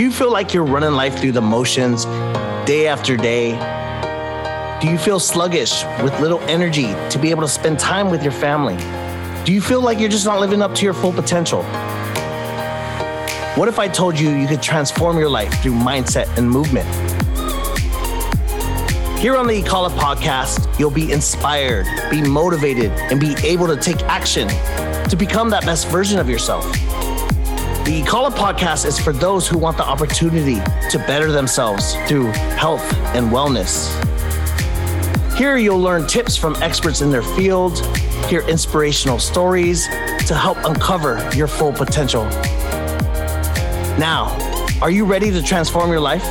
Do you feel like you're running life through the motions day after day? Do you feel sluggish with little energy to be able to spend time with your family? Do you feel like you're just not living up to your full potential? What if I told you you could transform your life through mindset and movement? Here on the ikala podcast, you'll be inspired, be motivated, and be able to take action to become that best version of yourself. The ikala podcast is for those who want the opportunity to better themselves through health and wellness. Here you'll learn tips from experts in their field, hear inspirational stories to help uncover your full potential. Now, are you ready to transform your life?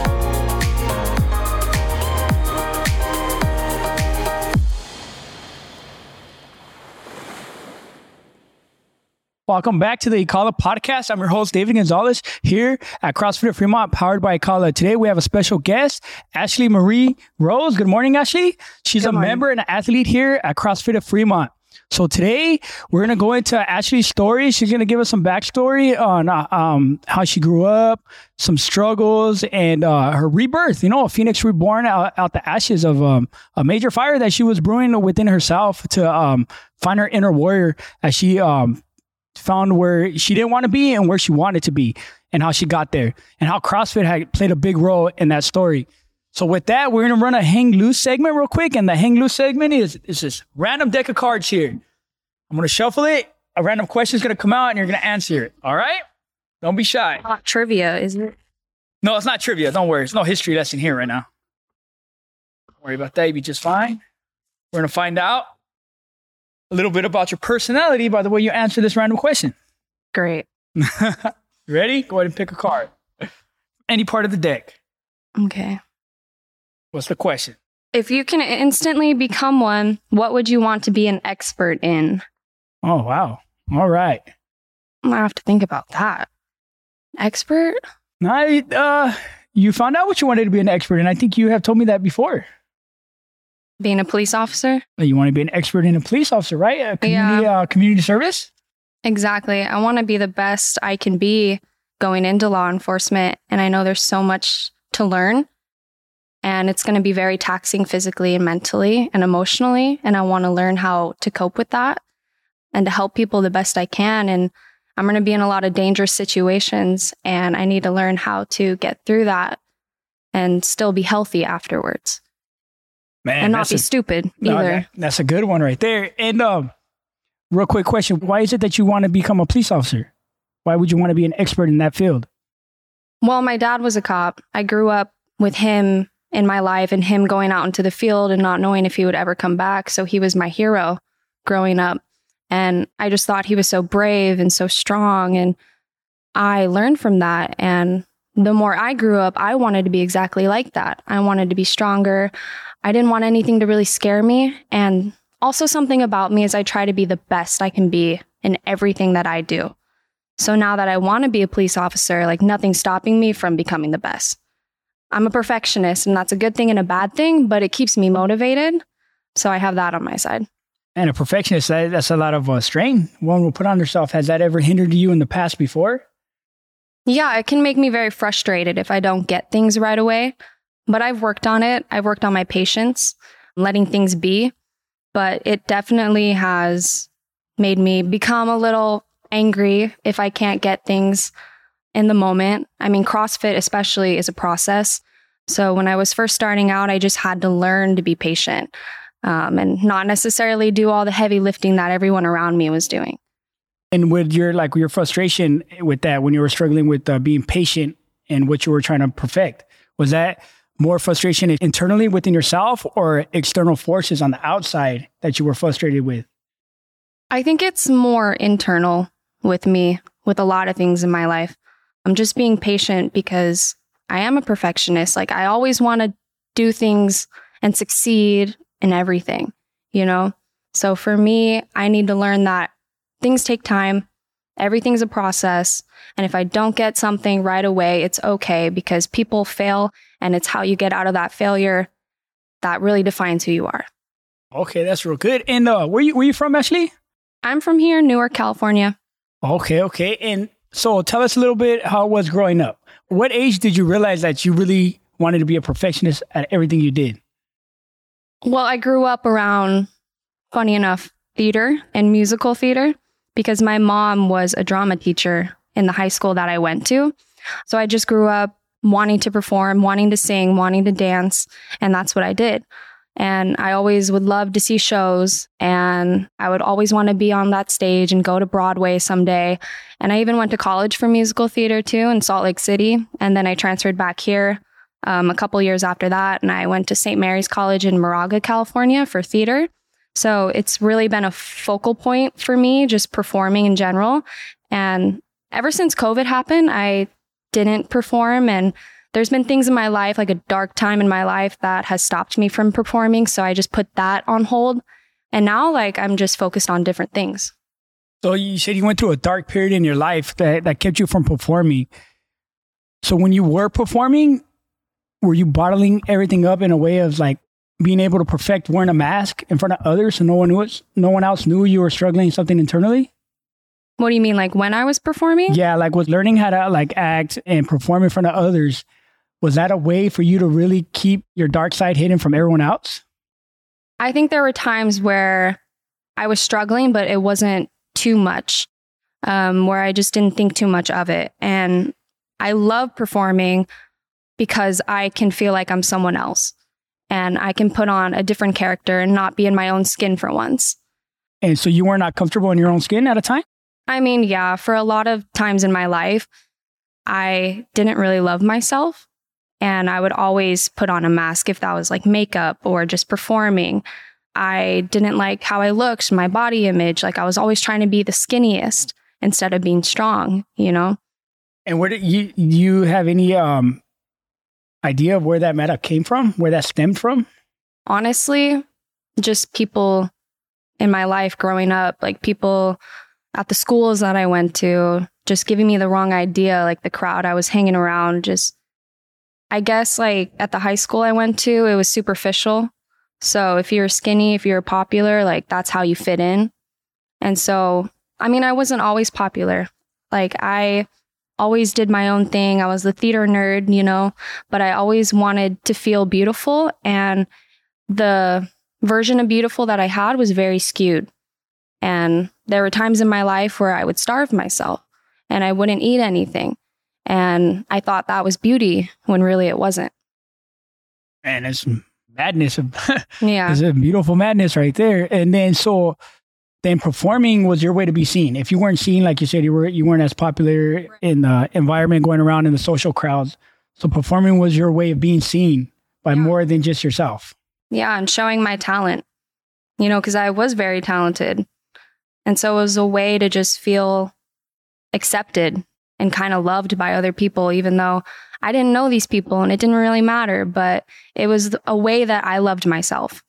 Welcome back to the ikala podcast. I'm your host, David Gonzales, here at CrossFit of Fremont, powered by Ecala. Today, we have a special guest, Ashley Marie Rose. Good morning, Ashley. She's Good a morning. member and an athlete here at CrossFit of Fremont. So today, we're going to go into Ashley's story. She's going to give us some backstory on uh, um, how she grew up, some struggles, and uh, her rebirth. You know, a phoenix reborn out, out the ashes of um, a major fire that she was brewing within herself to um, find her inner warrior as she um, found where she didn't want to be and where she wanted to be and how she got there and how CrossFit had played a big role in that story. So with that, we're gonna run a hang loose segment real quick. And the hang loose segment is is this random deck of cards here. I'm gonna shuffle it. A random question is gonna come out and you're gonna answer it. All right? Don't be shy. Not trivia, isn't it? No, it's not trivia. Don't worry. It's no history lesson here right now. Don't worry about that. You'll be just fine. We're gonna find out a little bit about your personality by the way you answer this random question. Great. Ready? Go ahead and pick a card. Any part of the deck. Okay. What's the question? If you can instantly become one, what would you want to be an expert in? Oh, wow. All right. I have to think about that. Expert? I, uh, you found out what you wanted to be an expert in. I think you have told me that before. Being a police officer? You want to be an expert in a police officer, right? A community, uh, community service? Exactly. I want to be the best I can be going into law enforcement. And I know there's so much to learn. And it's going to be very taxing physically and mentally and emotionally. And I want to learn how to cope with that and to help people the best I can. And I'm going to be in a lot of dangerous situations. And I need to learn how to get through that and still be healthy afterwards Man, and not be a- stupid no, either. that- that's a good one right there. And, um, real quick question. Why is it that you want to become a police officer? Why would you want to be an expert in that field? Well, my dad was a cop. I grew up with him in my life and him going out into the field and not knowing if he would ever come back. So he was my hero growing up. And I just thought he was so brave and so strong. And I learned from that. And the more I grew up, I wanted to be exactly like that. I wanted to be stronger. I didn't want anything to really scare me. And also, something about me is I try to be the best I can be in everything that I do. So now that I want to be a police officer, like nothing's stopping me from becoming the best. I'm a perfectionist, and that's a good thing and a bad thing, but it keeps me motivated. So I have that on my side. And a perfectionist, that, that's a lot of uh, strain one will put on herself. Has that ever hindered you in the past before? Yeah, it can make me very frustrated if I don't get things right away, but I've worked on it. I've worked on my patience, letting things be, but it definitely has made me become a little angry if I can't get things in the moment. I mean, CrossFit, especially, is a process. So when I was first starting out, I just had to learn to be patient um, and not necessarily do all the heavy lifting that everyone around me was doing. And with your like your frustration with that, when you were struggling with uh, being patient and what you were trying to perfect, was that more frustration internally within yourself or external forces on the outside that you were frustrated with? I think it's more internal with me with a lot of things in my life. I'm just being patient because I am a perfectionist. Like I always want to do things and succeed in everything, you know? So for me, I need to learn that things take time. Everything's a process. And if I don't get something right away, it's okay because people fail and it's how you get out of that failure that really defines who you are. Okay, that's real good. And uh, where you where you from, Ashley? I'm from here, Newark, California. Okay, okay. And so tell us a little bit how it was growing up. what age did you realize that you really wanted to be a perfectionist at everything you did? Well, I grew up around, funny enough, theater and musical theater because my mom was a drama teacher in the high school that I went to. So I just grew up wanting to perform, wanting to sing, wanting to dance. And that's what I did. And I always would love to see shows and I would always want to be on that stage and go to Broadway someday. And I even went to college for musical theater too in Salt Lake City. And then I transferred back here um, a couple years after that. And I went to St. Mary's College in Moraga, California for theater. So it's really been a focal point for me, just performing in general. And ever since COVID happened, I didn't perform. And there's been things in my life, like a dark time in my life that has stopped me from performing. So I just put that on hold. And now, like, I'm just focused on different things. So you said you went through a dark period in your life that, that kept you from performing. So when you were performing, were you bottling everything up in a way of like being able to perfect wearing a mask in front of others so no one knew it, no one else knew you were struggling something internally? What do you mean, like when I was performing? Yeah, like with learning how to like act and perform in front of others, was that a way for you to really keep your dark side hidden from everyone else? I think there were times where I was struggling, but it wasn't too much, um, where I just didn't think too much of it. And I love performing because I can feel like I'm someone else and I can put on a different character and not be in my own skin for once. And so you were not comfortable in your own skin at a time? I mean, yeah, for a lot of times in my life, I didn't really love myself. And I would always put on a mask if that was like makeup or just performing. I didn't like how I looked, my body image. Like I was always trying to be the skinniest instead of being strong, you know? And where did you, you have any um, idea of where that meta came from, where that stemmed from? Honestly, just people in my life growing up, like people at the schools that I went to, just giving me the wrong idea, like the crowd I was hanging around, just I guess like at the high school I went to, it was superficial. So if you're skinny, if you're popular, like that's how you fit in. And so, I mean, I wasn't always popular. Like I always did my own thing. I was the theater nerd, you know, but I always wanted to feel beautiful. And the version of beautiful that I had was very skewed. And there were times in my life where I would starve myself and I wouldn't eat anything. And I thought that was beauty when really it wasn't. And it's madness. yeah. It's a beautiful madness right there. And then so then performing was your way to be seen. If you weren't seen, like you said, you were you weren't as popular in the environment going around in the social crowds. So performing was your way of being seen by yeah. more than just yourself. Yeah, and showing my talent. You know, because I was very talented. And so it was a way to just feel accepted and kind of loved by other people, even though I didn't know these people and it didn't really matter. But it was a way that I loved myself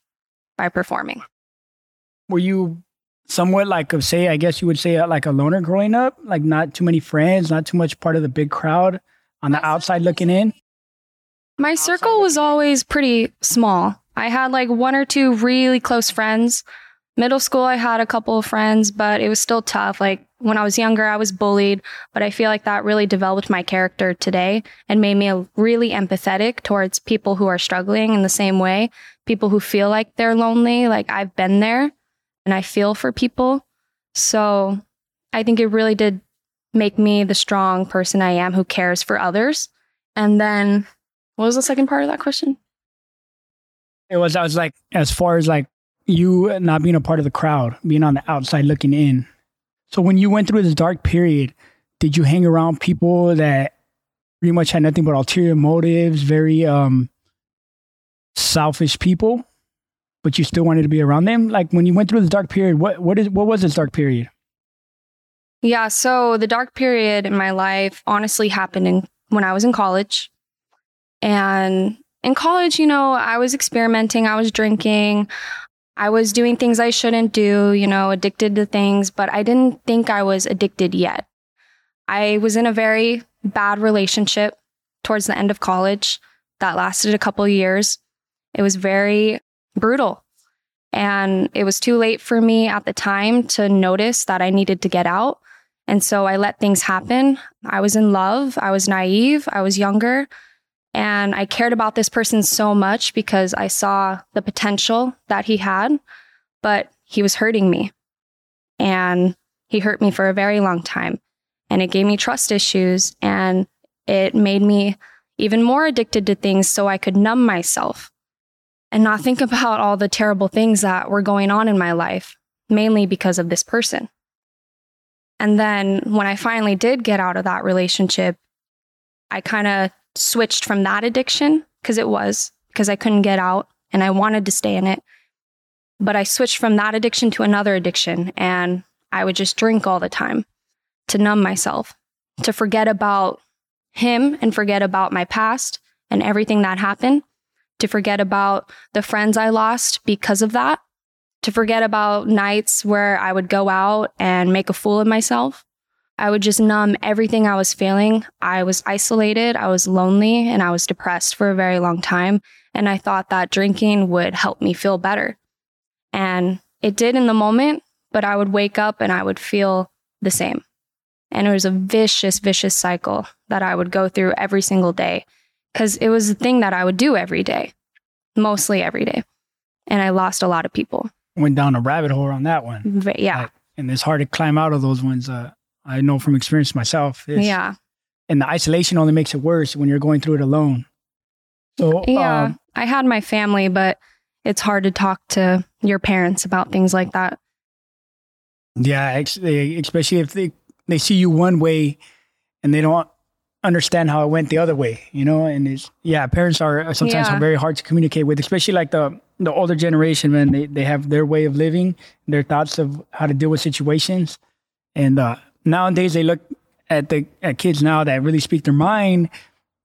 by performing. Were you somewhat like, of say, I guess you would say uh, like a loner growing up? Like not too many friends, not too much part of the big crowd on the outside looking in? My circle was always pretty small. I had like one or two really close friends Middle school, I had a couple of friends, but it was still tough. Like when I was younger, I was bullied, but I feel like that really developed my character today and made me really empathetic towards people who are struggling in the same way. People who feel like they're lonely. Like I've been there and I feel for people. So I think it really did make me the strong person I am who cares for others. And then what was the second part of that question? It was, I was like, as far as like you not being a part of the crowd, being on the outside looking in. So when you went through this dark period, did you hang around people that pretty much had nothing but ulterior motives, very um selfish people, but you still wanted to be around them? Like when you went through this dark period, what what is what was this dark period? Yeah, so the dark period in my life honestly happened in, when I was in college. And in college, you know, I was experimenting, I was drinking, I was doing things I shouldn't do, you know, addicted to things, but I didn't think I was addicted yet. I was in a very bad relationship towards the end of college that lasted a couple years. It was very brutal. And it was too late for me at the time to notice that I needed to get out. And so I let things happen. I was in love. I was naive. I was younger. And I cared about this person so much because I saw the potential that he had, but he was hurting me. And he hurt me for a very long time. And it gave me trust issues and it made me even more addicted to things so I could numb myself and not think about all the terrible things that were going on in my life, mainly because of this person. And then when I finally did get out of that relationship, I kind of switched from that addiction because it was because I couldn't get out and I wanted to stay in it. But I switched from that addiction to another addiction and I would just drink all the time to numb myself, to forget about him and forget about my past and everything that happened, to forget about the friends I lost because of that, to forget about nights where I would go out and make a fool of myself. I would just numb everything I was feeling. I was isolated, I was lonely, and I was depressed for a very long time. And I thought that drinking would help me feel better. And it did in the moment, but I would wake up and I would feel the same. And it was a vicious, vicious cycle that I would go through every single day because it was the thing that I would do every day, mostly every day. And I lost a lot of people. Went down a rabbit hole on that one. V- yeah. Like, and it's hard to climb out of those ones. Uh, I know from experience myself. It's, yeah. And the isolation only makes it worse when you're going through it alone. So, Yeah. um, I had my family, but it's hard to talk to your parents about things like that. yeah, especially if they, they see you one way and they don't understand how it went the other way, you know? And it's, yeah, parents are sometimes Yeah. are very hard to communicate with, especially like the, the older generation, man. They, they have their way of living, their thoughts of how to deal with situations. And uh, nowadays they look at the at kids now that really speak their mind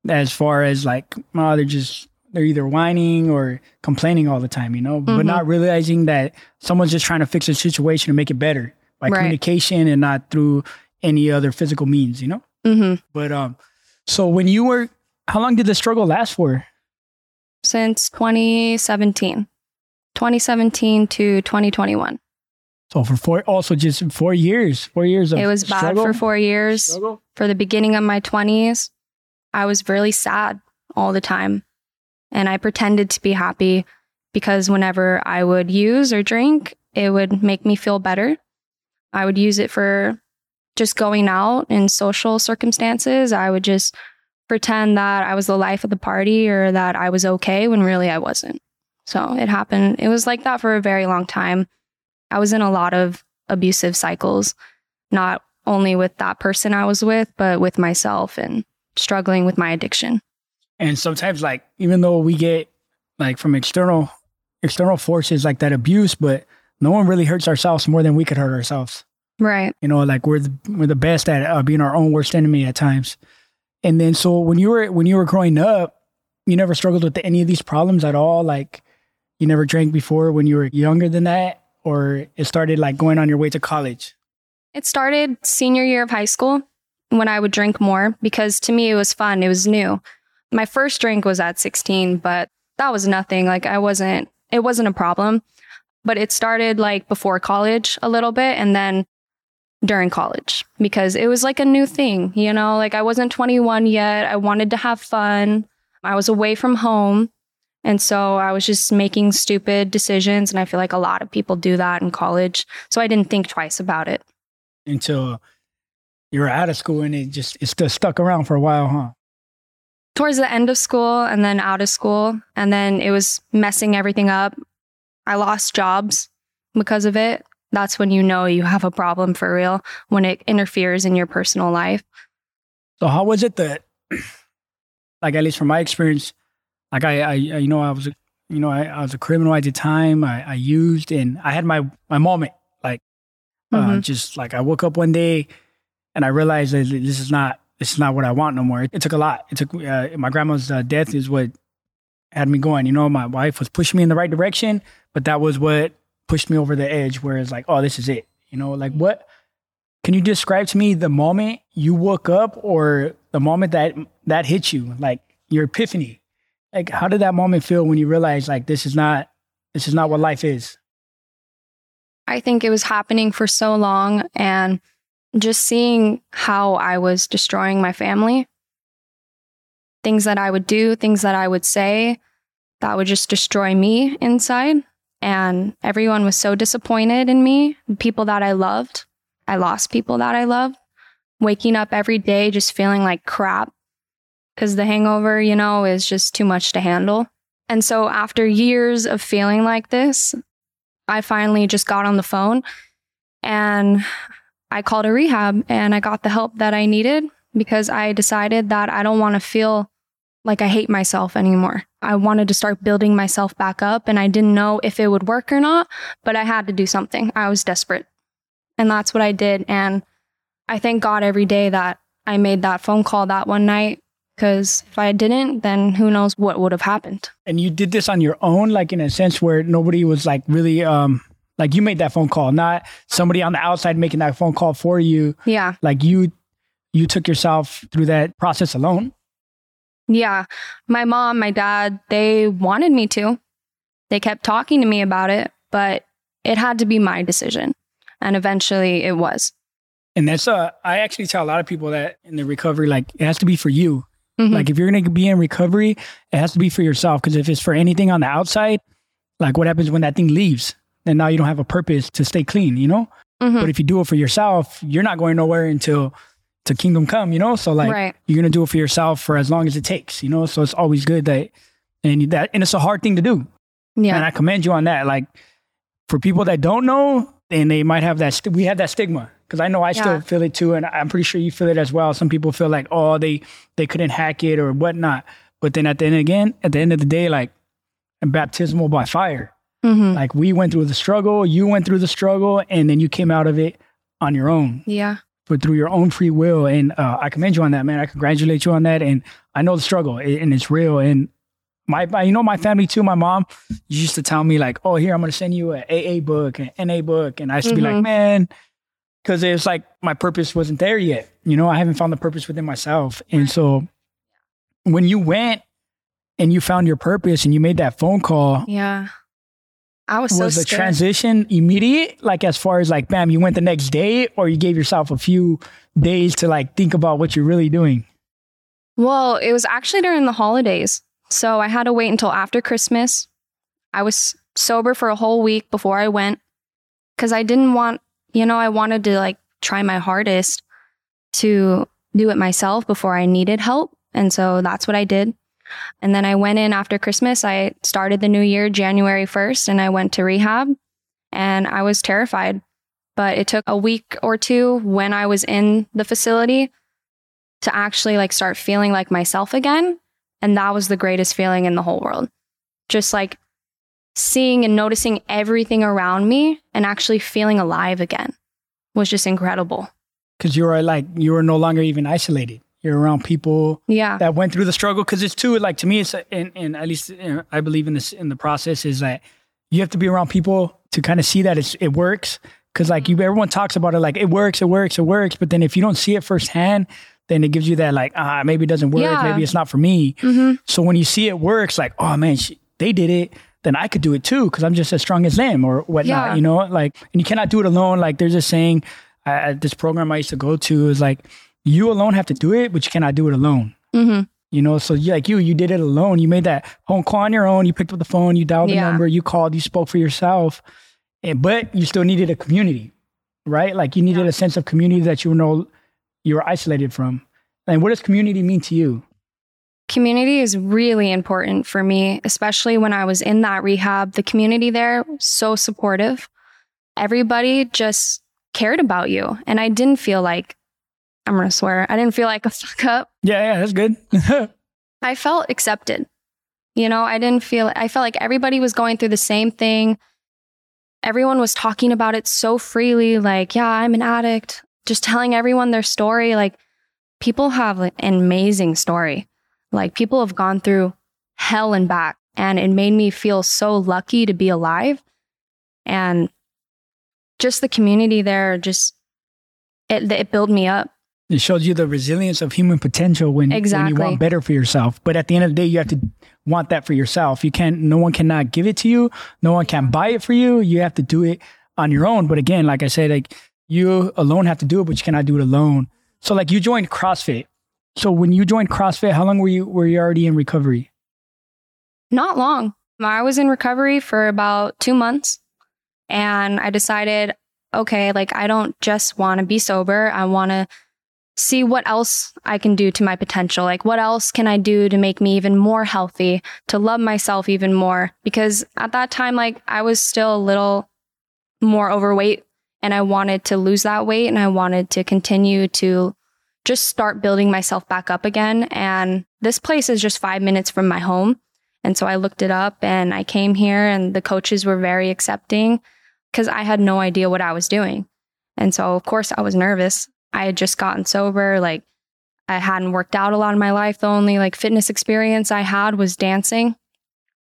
as far as like, oh, they're just, they're either whining or complaining all the time, you know, but Mhm. not realizing that someone's just trying to fix a situation and make it better by Right. communication and not through any other physical means, you know? Hmm But um, so when you were, how long did the struggle last for? Since 2017, 2017 to 2021. So for four, also just four years, four years of It was bad struggle? for four years. Struggle? For the beginning of my 20s, I was really sad all the time. And I pretended to be happy because whenever I would use or drink, it would make me feel better. I would use it for just going out in social circumstances. I would just pretend that I was the life of the party or that I was okay when really I wasn't. So it happened. It was like that for a very long time. I was in a lot of abusive cycles, not only with that person I was with, but with myself and struggling with my addiction. And sometimes like, even though we get like from external, external forces like that abuse, but no one really hurts ourselves more than we could hurt ourselves. Right. You know, like we're the, we're the best at uh, being our own worst enemy at times. And then so when you were when you were growing up, you never struggled with any of these problems at all. Like you never drank before when you were younger than that, or it started like going on your way to college. It started senior year of high school when I would drink more because to me it was fun. It was new. My first drink was at 16, but that was nothing. Like I wasn't, it wasn't a problem. But it started like before college a little bit and then during college because it was like a new thing, you know, like I wasn't 21 yet. I wanted to have fun. I was away from home. And so I was just making stupid decisions. And I feel like a lot of people do that in college. So I didn't think twice about it. until you were out of school and it just it still stuck around for a while, huh? towards the end of school and then out of school and then it was messing everything up i lost jobs because of it that's when you know you have a problem for real when it interferes in your personal life So how was it that, like at least from my experience, like I, I, you know, I was, you know, I, I was a criminal at the time. I, I used and I had my my moment, like, uh, Mhm. just like I woke up one day and I realized that this is not this is not what I want no more. It, it took a lot. It took uh, my grandma's uh, death is what had me going. You know, my wife was pushing me in the right direction, but that was what pushed me over the edge. Where it's like, oh, this is it. You know, like what? Can you describe to me the moment you woke up or the moment that that hit you, like your epiphany? Like, how did that moment feel when you realized like this is not this is not what life is? i think it was happening for so long and just seeing how I was destroying my family, things that I would do, things that I would say that would just destroy me inside. And everyone was so disappointed in me, people that I loved. I lost people that I loved. Waking up every day just feeling like crap because the hangover, you know, is just too much to handle. And so after years of feeling like this, I finally just got on the phone and I called a rehab and I got the help that I needed because I decided that I don't want to feel like I hate myself anymore. I wanted to start building myself back up and I didn't know if it would work or not, but I had to do something. I was desperate. And that's what I did. And I thank God every day that I made that phone call that one night because if I didn't, then who knows what would have happened. And you did this on your own, like in a sense where nobody was like really, um, like you made that phone call, not somebody on the outside making that phone call for you. Yeah. Like you, you took yourself through that process alone. Yeah. My mom, my dad, they wanted me to. They kept talking to me about it, but it had to be my decision. And eventually it was. And that's uh I actually tell a lot of people that in the recovery, like it has to be for you. Mhm. Like if you're gonna be in recovery, it has to be for yourself. Cause if it's for anything on the outside, like what happens when that thing leaves? Then now you don't have a purpose to stay clean, you know? Mhm. But if you do it for yourself, you're not going nowhere until to kingdom come, you know? So like right. you're gonna do it for yourself for as long as it takes, you know? So it's always good that and that and it's a hard thing to do. Yeah. And I commend you on that. Like for people that don't know, and they might have that, st- we have that stigma because I know I still feel it too, and I'm pretty sure you feel it as well. Some people feel like, oh, they they couldn't hack it or whatnot. But then at the end again, at the end of the day, like baptismal by fire. hmm Like we went through the struggle, you went through the struggle, and then you came out of it on your own, Yeah. But through your own free will. And uh, I commend you on that, man. I congratulate you on that. And I know the struggle, and it's real. And my, you know, my family too. My mom used to tell me like, "Oh, here I'm going to send you an AA book, an NA book," and I used to be like, Mhm. "Man," because it's like my purpose wasn't there yet. You know, I haven't found the purpose within myself, and so when you went and you found your purpose and you made that phone call, Yeah. I was, was so the scared. transition immediate? Like as far as like, bam, you went the next day, or you gave yourself a few days to like think about what you're really doing? Well, it was actually during the holidays. So I had to wait until after Christmas. I was sober for a whole week before I went because I didn't want, you know, I wanted to like try my hardest to do it myself before I needed help. And so that's what I did. And then I went in after Christmas. I started the new year January 1st and I went to rehab and I was terrified. But it took a week or two when I was in the facility to actually like start feeling like myself again. And that was the greatest feeling in the whole world. Just like seeing and noticing everything around me and actually feeling alive again was just incredible. Because you were like, you were no longer even isolated. You're around people Yeah. that went through the struggle. Because it's too like to me, it's and, and at least you know, I believe in this in the process is that you have to be around people to kind of see that it's, it works. Because like you, everyone talks about it like it works, it works, it works. But then if you don't see it firsthand, then it gives you that like ah maybe it doesn't work, Yeah. maybe it's not for me. hmm So when you see it works, like oh man, she, they did it. Then I could do it too because I'm just as strong as them or whatnot. Yeah. You know, like and you cannot do it alone. Like there's a saying uh, at this program I used to go to is like you alone have to do it, but you cannot do it alone. hmm You know, so you, like you, you did it alone. You made that phone call on your own. You picked up the phone, you dialed the Yeah. number, you called, you spoke for yourself, and, but you still needed a community, right? Like you needed a sense of community that you know you were isolated from. And what does community mean to you? Community is really important for me, especially when I was in that rehab. The community there so supportive. Everybody just cared about you. And I didn't feel like, I'm going to swear, I didn't feel like a fuck up. Yeah, yeah, that's good. I felt accepted. You know, I didn't feel, I felt like everybody was going through the same thing. Everyone was talking about it so freely, like, yeah, I'm an addict, just telling everyone their story. Like, people have like, an amazing story. Like, people have gone through hell and back, and it made me feel so lucky to be alive. And just the community there, just, it, it built me up. It shows you the resilience of human potential when, when you want better for yourself. But at the end of the day, you have to want that for yourself. You can't, no one cannot give it to you. No one can buy it for you. You have to do it on your own. But again, like I said, like you alone have to do it, but you cannot do it alone. So like you joined CrossFit. So when you joined CrossFit, how long were you were you already in recovery? Not long. I was in recovery for about two months and I decided, okay, like I don't just want to be sober. I want to see what else I can do to my potential. Like, what else can I do to make me even more healthy, to love myself even more? Because at that time, like, I was still a little more overweight and I wanted to lose that weight and I wanted to continue to just start building myself back up again. And this place is just five minutes from my home. And so I looked it up and I came here and the coaches were very accepting because I had no idea what I was doing. And so, of course, I was nervous. I had just gotten sober. Like, I hadn't worked out a lot in my life. The only like fitness experience I had was dancing.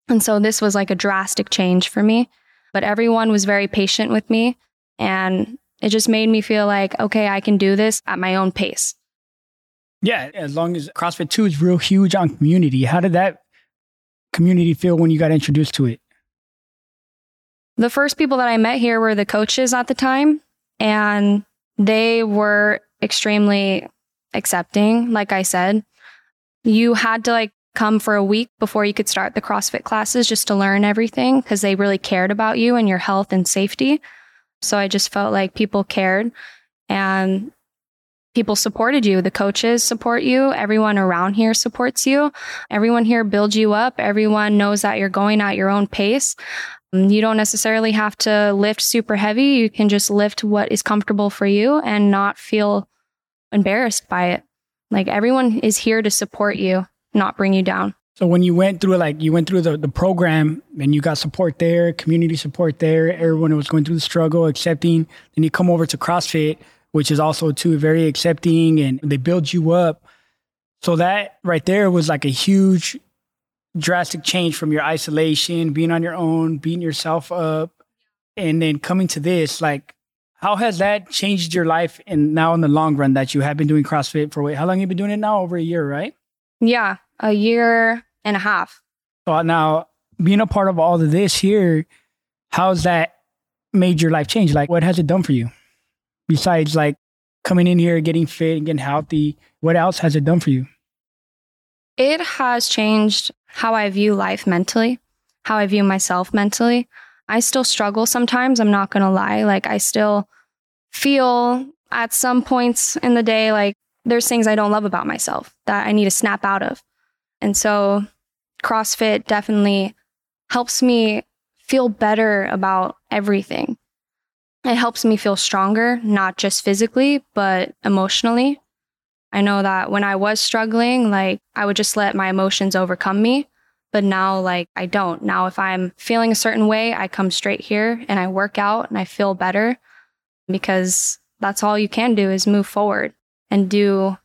And so this was like a drastic change for me. But everyone was very patient with me. And it just made me feel like, okay, I can do this at my own pace. Yeah, as long as CrossFit 2 is real huge on community. How did that community feel when you got introduced to it? The first people that I met here were the coaches at the time, and they were extremely accepting. Like I said, you had to like come for a week before you could start the CrossFit classes just to learn everything because they really cared about you and your health and safety. So I just felt like people cared and people supported you. The coaches support you. Everyone around here supports you. Everyone here builds you up. Everyone knows that you're going at your own pace. Um, you don't necessarily have to lift super heavy. You can just lift what is comfortable for you and not feel embarrassed by it. Like everyone is here to support you, not bring you down. So when you went through like you went through the, the program and you got support there, community support there, everyone was going through the struggle, accepting, then you come over to CrossFit which is also too very accepting and they build you up. So that right there was like a huge drastic change from your isolation, being on your own, beating yourself up, and then coming to this. Like, how has that changed your life and now in the long run that you have been doing CrossFit for wait, how long have you been doing it now? Over a year, right? Yeah, a year and a half. So uh, now being a part of all of this here, how's that made your life change? Like what has it done for you? besides like coming in here, getting fit and getting healthy? What else has it done for you? It has changed how I view life mentally, how I view myself mentally. I still struggle sometimes. I'm not going to lie. Like, I still feel at some points in the day like there's things I don't love about myself that I need to snap out of. And so, CrossFit definitely helps me feel better about everything. It helps me feel stronger, not just physically, but emotionally. I know that when I was struggling, like I would just let my emotions overcome me. But now, like, I don't. Now, if I'm feeling a certain way, I come straight here and I work out and I feel better because that's all you can do is move forward and do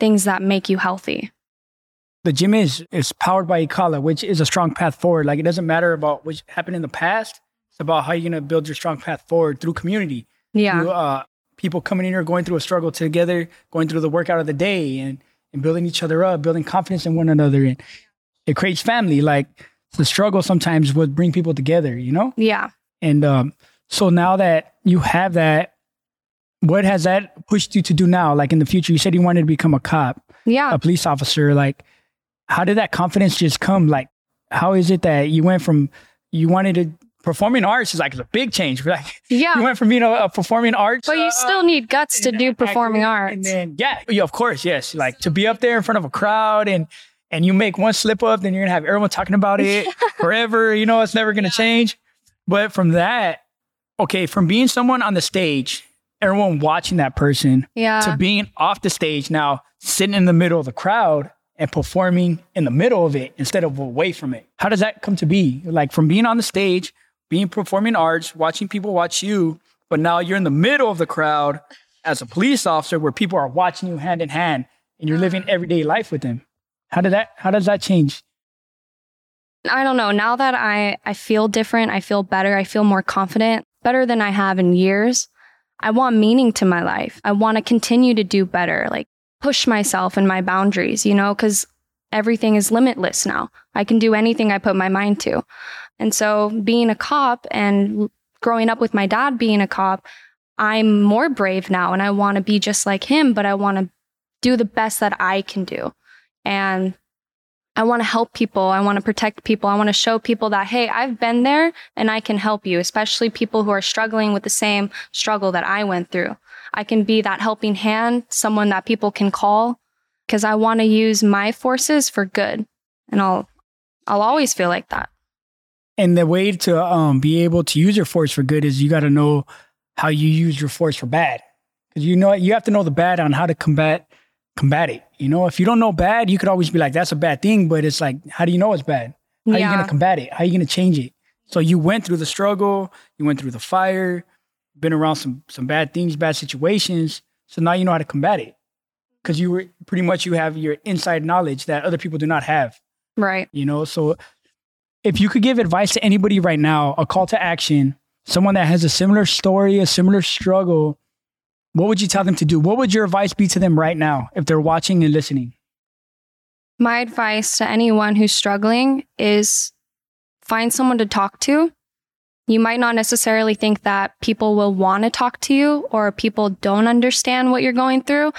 things that make you healthy. The gym is is powered by ikala, which is a strong path forward. Like it doesn't matter about what happened in the past it's about how you're going to build your strong path forward through community. Yeah. Through, uh, people coming in here going through a struggle together, going through the workout of the day and, and building each other up, building confidence in one another. And it creates family. Like the struggle sometimes would bring people together, you know? Yeah. And um, so now that you have that, what has that pushed you to do now? Like in the future, you said you wanted to become a cop, yeah, a police officer. Like, how did that confidence just come? Like, how is it that you went from you wanted to performing arts is like a big change. Like, yeah, you went from being a, a performing arts, but you uh, still need guts to do performing arts. And then, yeah, yeah, of course, yes. Like to be up there in front of a crowd and and you make one slip up, then you're gonna have everyone talking about it forever. You know, it's never gonna yeah. change. But from that, okay, from being someone on the stage, everyone watching that person, yeah, to being off the stage now, sitting in the middle of the crowd and performing in the middle of it instead of away from it. How does that come to be? Like from being on the stage being performing arts, watching people watch you, but now you're in the middle of the crowd as a police officer where people are watching you hand in hand and you're living everyday life with them. How did that how does that change? I don't know. Now that I I feel different, I feel better, I feel more confident, better than I have in years. I want meaning to my life. I want to continue to do better, like push myself and my boundaries, you know, cuz everything is limitless now. I can do anything I put my mind to. And so being a cop and growing up with my dad being a cop, I'm more brave now and I want to be just like him, but I want to do the best that I can do. And I want to help people. I want to protect people. I want to show people that, hey, I've been there and I can help you, especially people who are struggling with the same struggle that I went through. I can be that helping hand, someone that people can call because I want to use my forces for good. And I'll, I'll always feel like that. And the way to um, be able to use your force for good is you got to know how you use your force for bad. Because you know you have to know the bad on how to combat combat it. You know, if you don't know bad, you could always be like, "That's a bad thing," but it's like, how do you know it's bad? How yeah. are you gonna combat it? How are you gonna change it? So you went through the struggle, you went through the fire, been around some some bad things, bad situations. So now you know how to combat it because you were pretty much you have your inside knowledge that other people do not have. Right. You know, so if you could give advice to anybody right now, a call to action, someone that has a similar story, a similar struggle, what would you tell them to do? What would your advice be to them right now if they're watching and listening? My advice to anyone who's struggling is find someone to talk to. You might not necessarily think that people will want to talk to you or people don't understand what you're going through,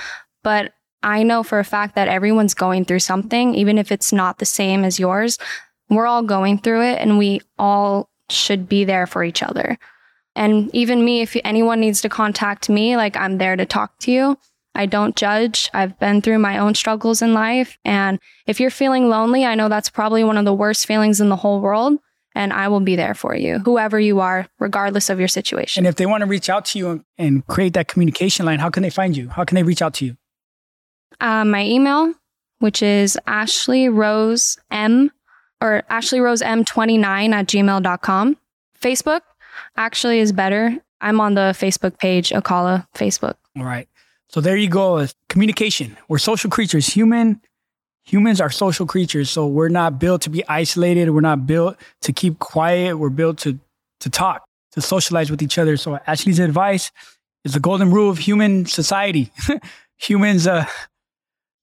but I know for a fact that everyone's going through something, even if it's not the same as yours. We're all going through it and we all should be there for each other. And even me, if anyone needs to contact me, like I'm there to talk to you. I don't judge. I've been through my own struggles in life. And if you're feeling lonely, I know that's probably one of the worst feelings in the whole world. And I will be there for you, whoever you are, regardless of your situation. And if they want to reach out to you and, and create that communication line, how can they find you? How can they reach out to you? Uh, my email, which is Ashley Rose M or Ashley Rose M29 at gmail.com. Facebook, actually is better. I'm on the Facebook page, ikala Facebook. All right. So there you go. Communication. We're social creatures. Human humans are social creatures. So we're not built to be isolated. We're not built to keep quiet. We're built to to talk, to socialize with each other. So Ashley's advice is the golden rule of human society. Humans uh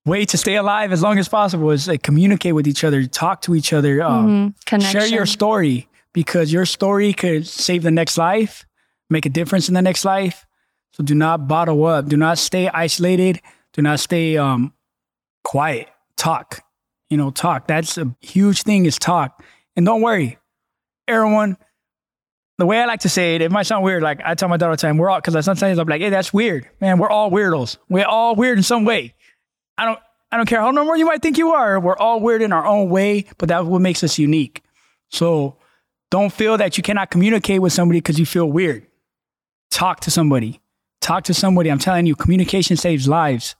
way to stay alive as long as possible is like communicate with each other, talk to each other, um, mm-hmm. share your story because your story could save the next life, make a difference in the next life. So do not bottle up. Do not stay isolated. Do not stay um, quiet. Talk. You know, talk. That's a huge thing is talk. And don't worry, everyone. The way I like to say it, it might sound weird. Like I tell my daughter all the time, we're all because sometimes I'm like, hey, that's weird, man. We're all weirdos. We're all weird in some way. I don't, I don't care how normal you might think you are. We're all weird in our own way, but that's what makes us unique. So don't feel that you cannot communicate with somebody because you feel weird. Talk to somebody. Talk to somebody. I'm telling you, communication saves lives.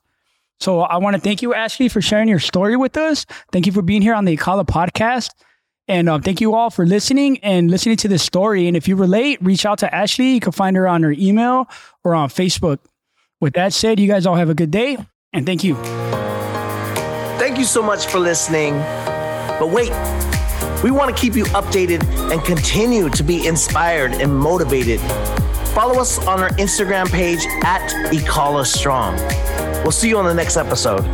So I want to thank you, Ashley, for sharing your story with us. Thank you for being here on the ikala podcast. And uh, thank you all for listening and listening to this story. And if you relate, reach out to Ashley. You can find her on her email or on Facebook. With that said, you guys all have a good day and thank you. Thank you so much for listening. But wait, we want to keep you updated and continue to be inspired and motivated. Follow us on our Instagram page at ikala Strong. We'll see you on the next episode.